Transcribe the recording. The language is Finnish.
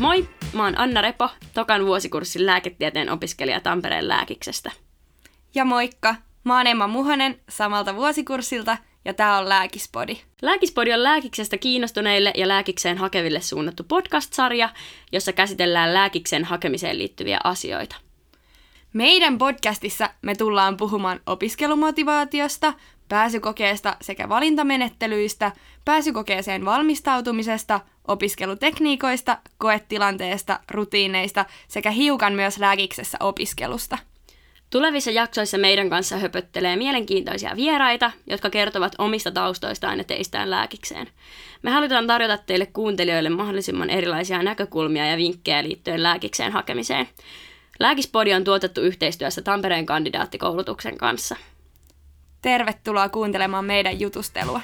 Mä oon Anna Repo, tokan vuosikurssin lääketieteen opiskelija Tampereen lääkiksestä. Ja moikka! Mä oon Emma Muhonen samalta vuosikurssilta ja tää on Lääkispodi. Lääkispodi on lääkiksestä kiinnostuneille ja lääkikseen hakeville suunnattu podcast-sarja, jossa käsitellään lääkikseen hakemiseen liittyviä asioita. Meidän podcastissa me tullaan puhumaan opiskelumotivaatiosta, pääsykokeesta sekä valintamenettelyistä, pääsykokeeseen valmistautumisesta, opiskelutekniikoista, koetilanteesta, rutiineista sekä hiukan myös lääkiksessä opiskelusta. Tulevissa jaksoissa meidän kanssa höpöttelee mielenkiintoisia vieraita, jotka kertovat omista taustoistaan ja teistään lääkikseen. Me halutaan tarjota teille kuuntelijoille mahdollisimman erilaisia näkökulmia ja vinkkejä liittyen lääkikseen hakemiseen. Lääkispodi on tuotettu yhteistyössä Tampereen kandidaattikoulutuksen kanssa. Tervetuloa kuuntelemaan meidän jutustelua.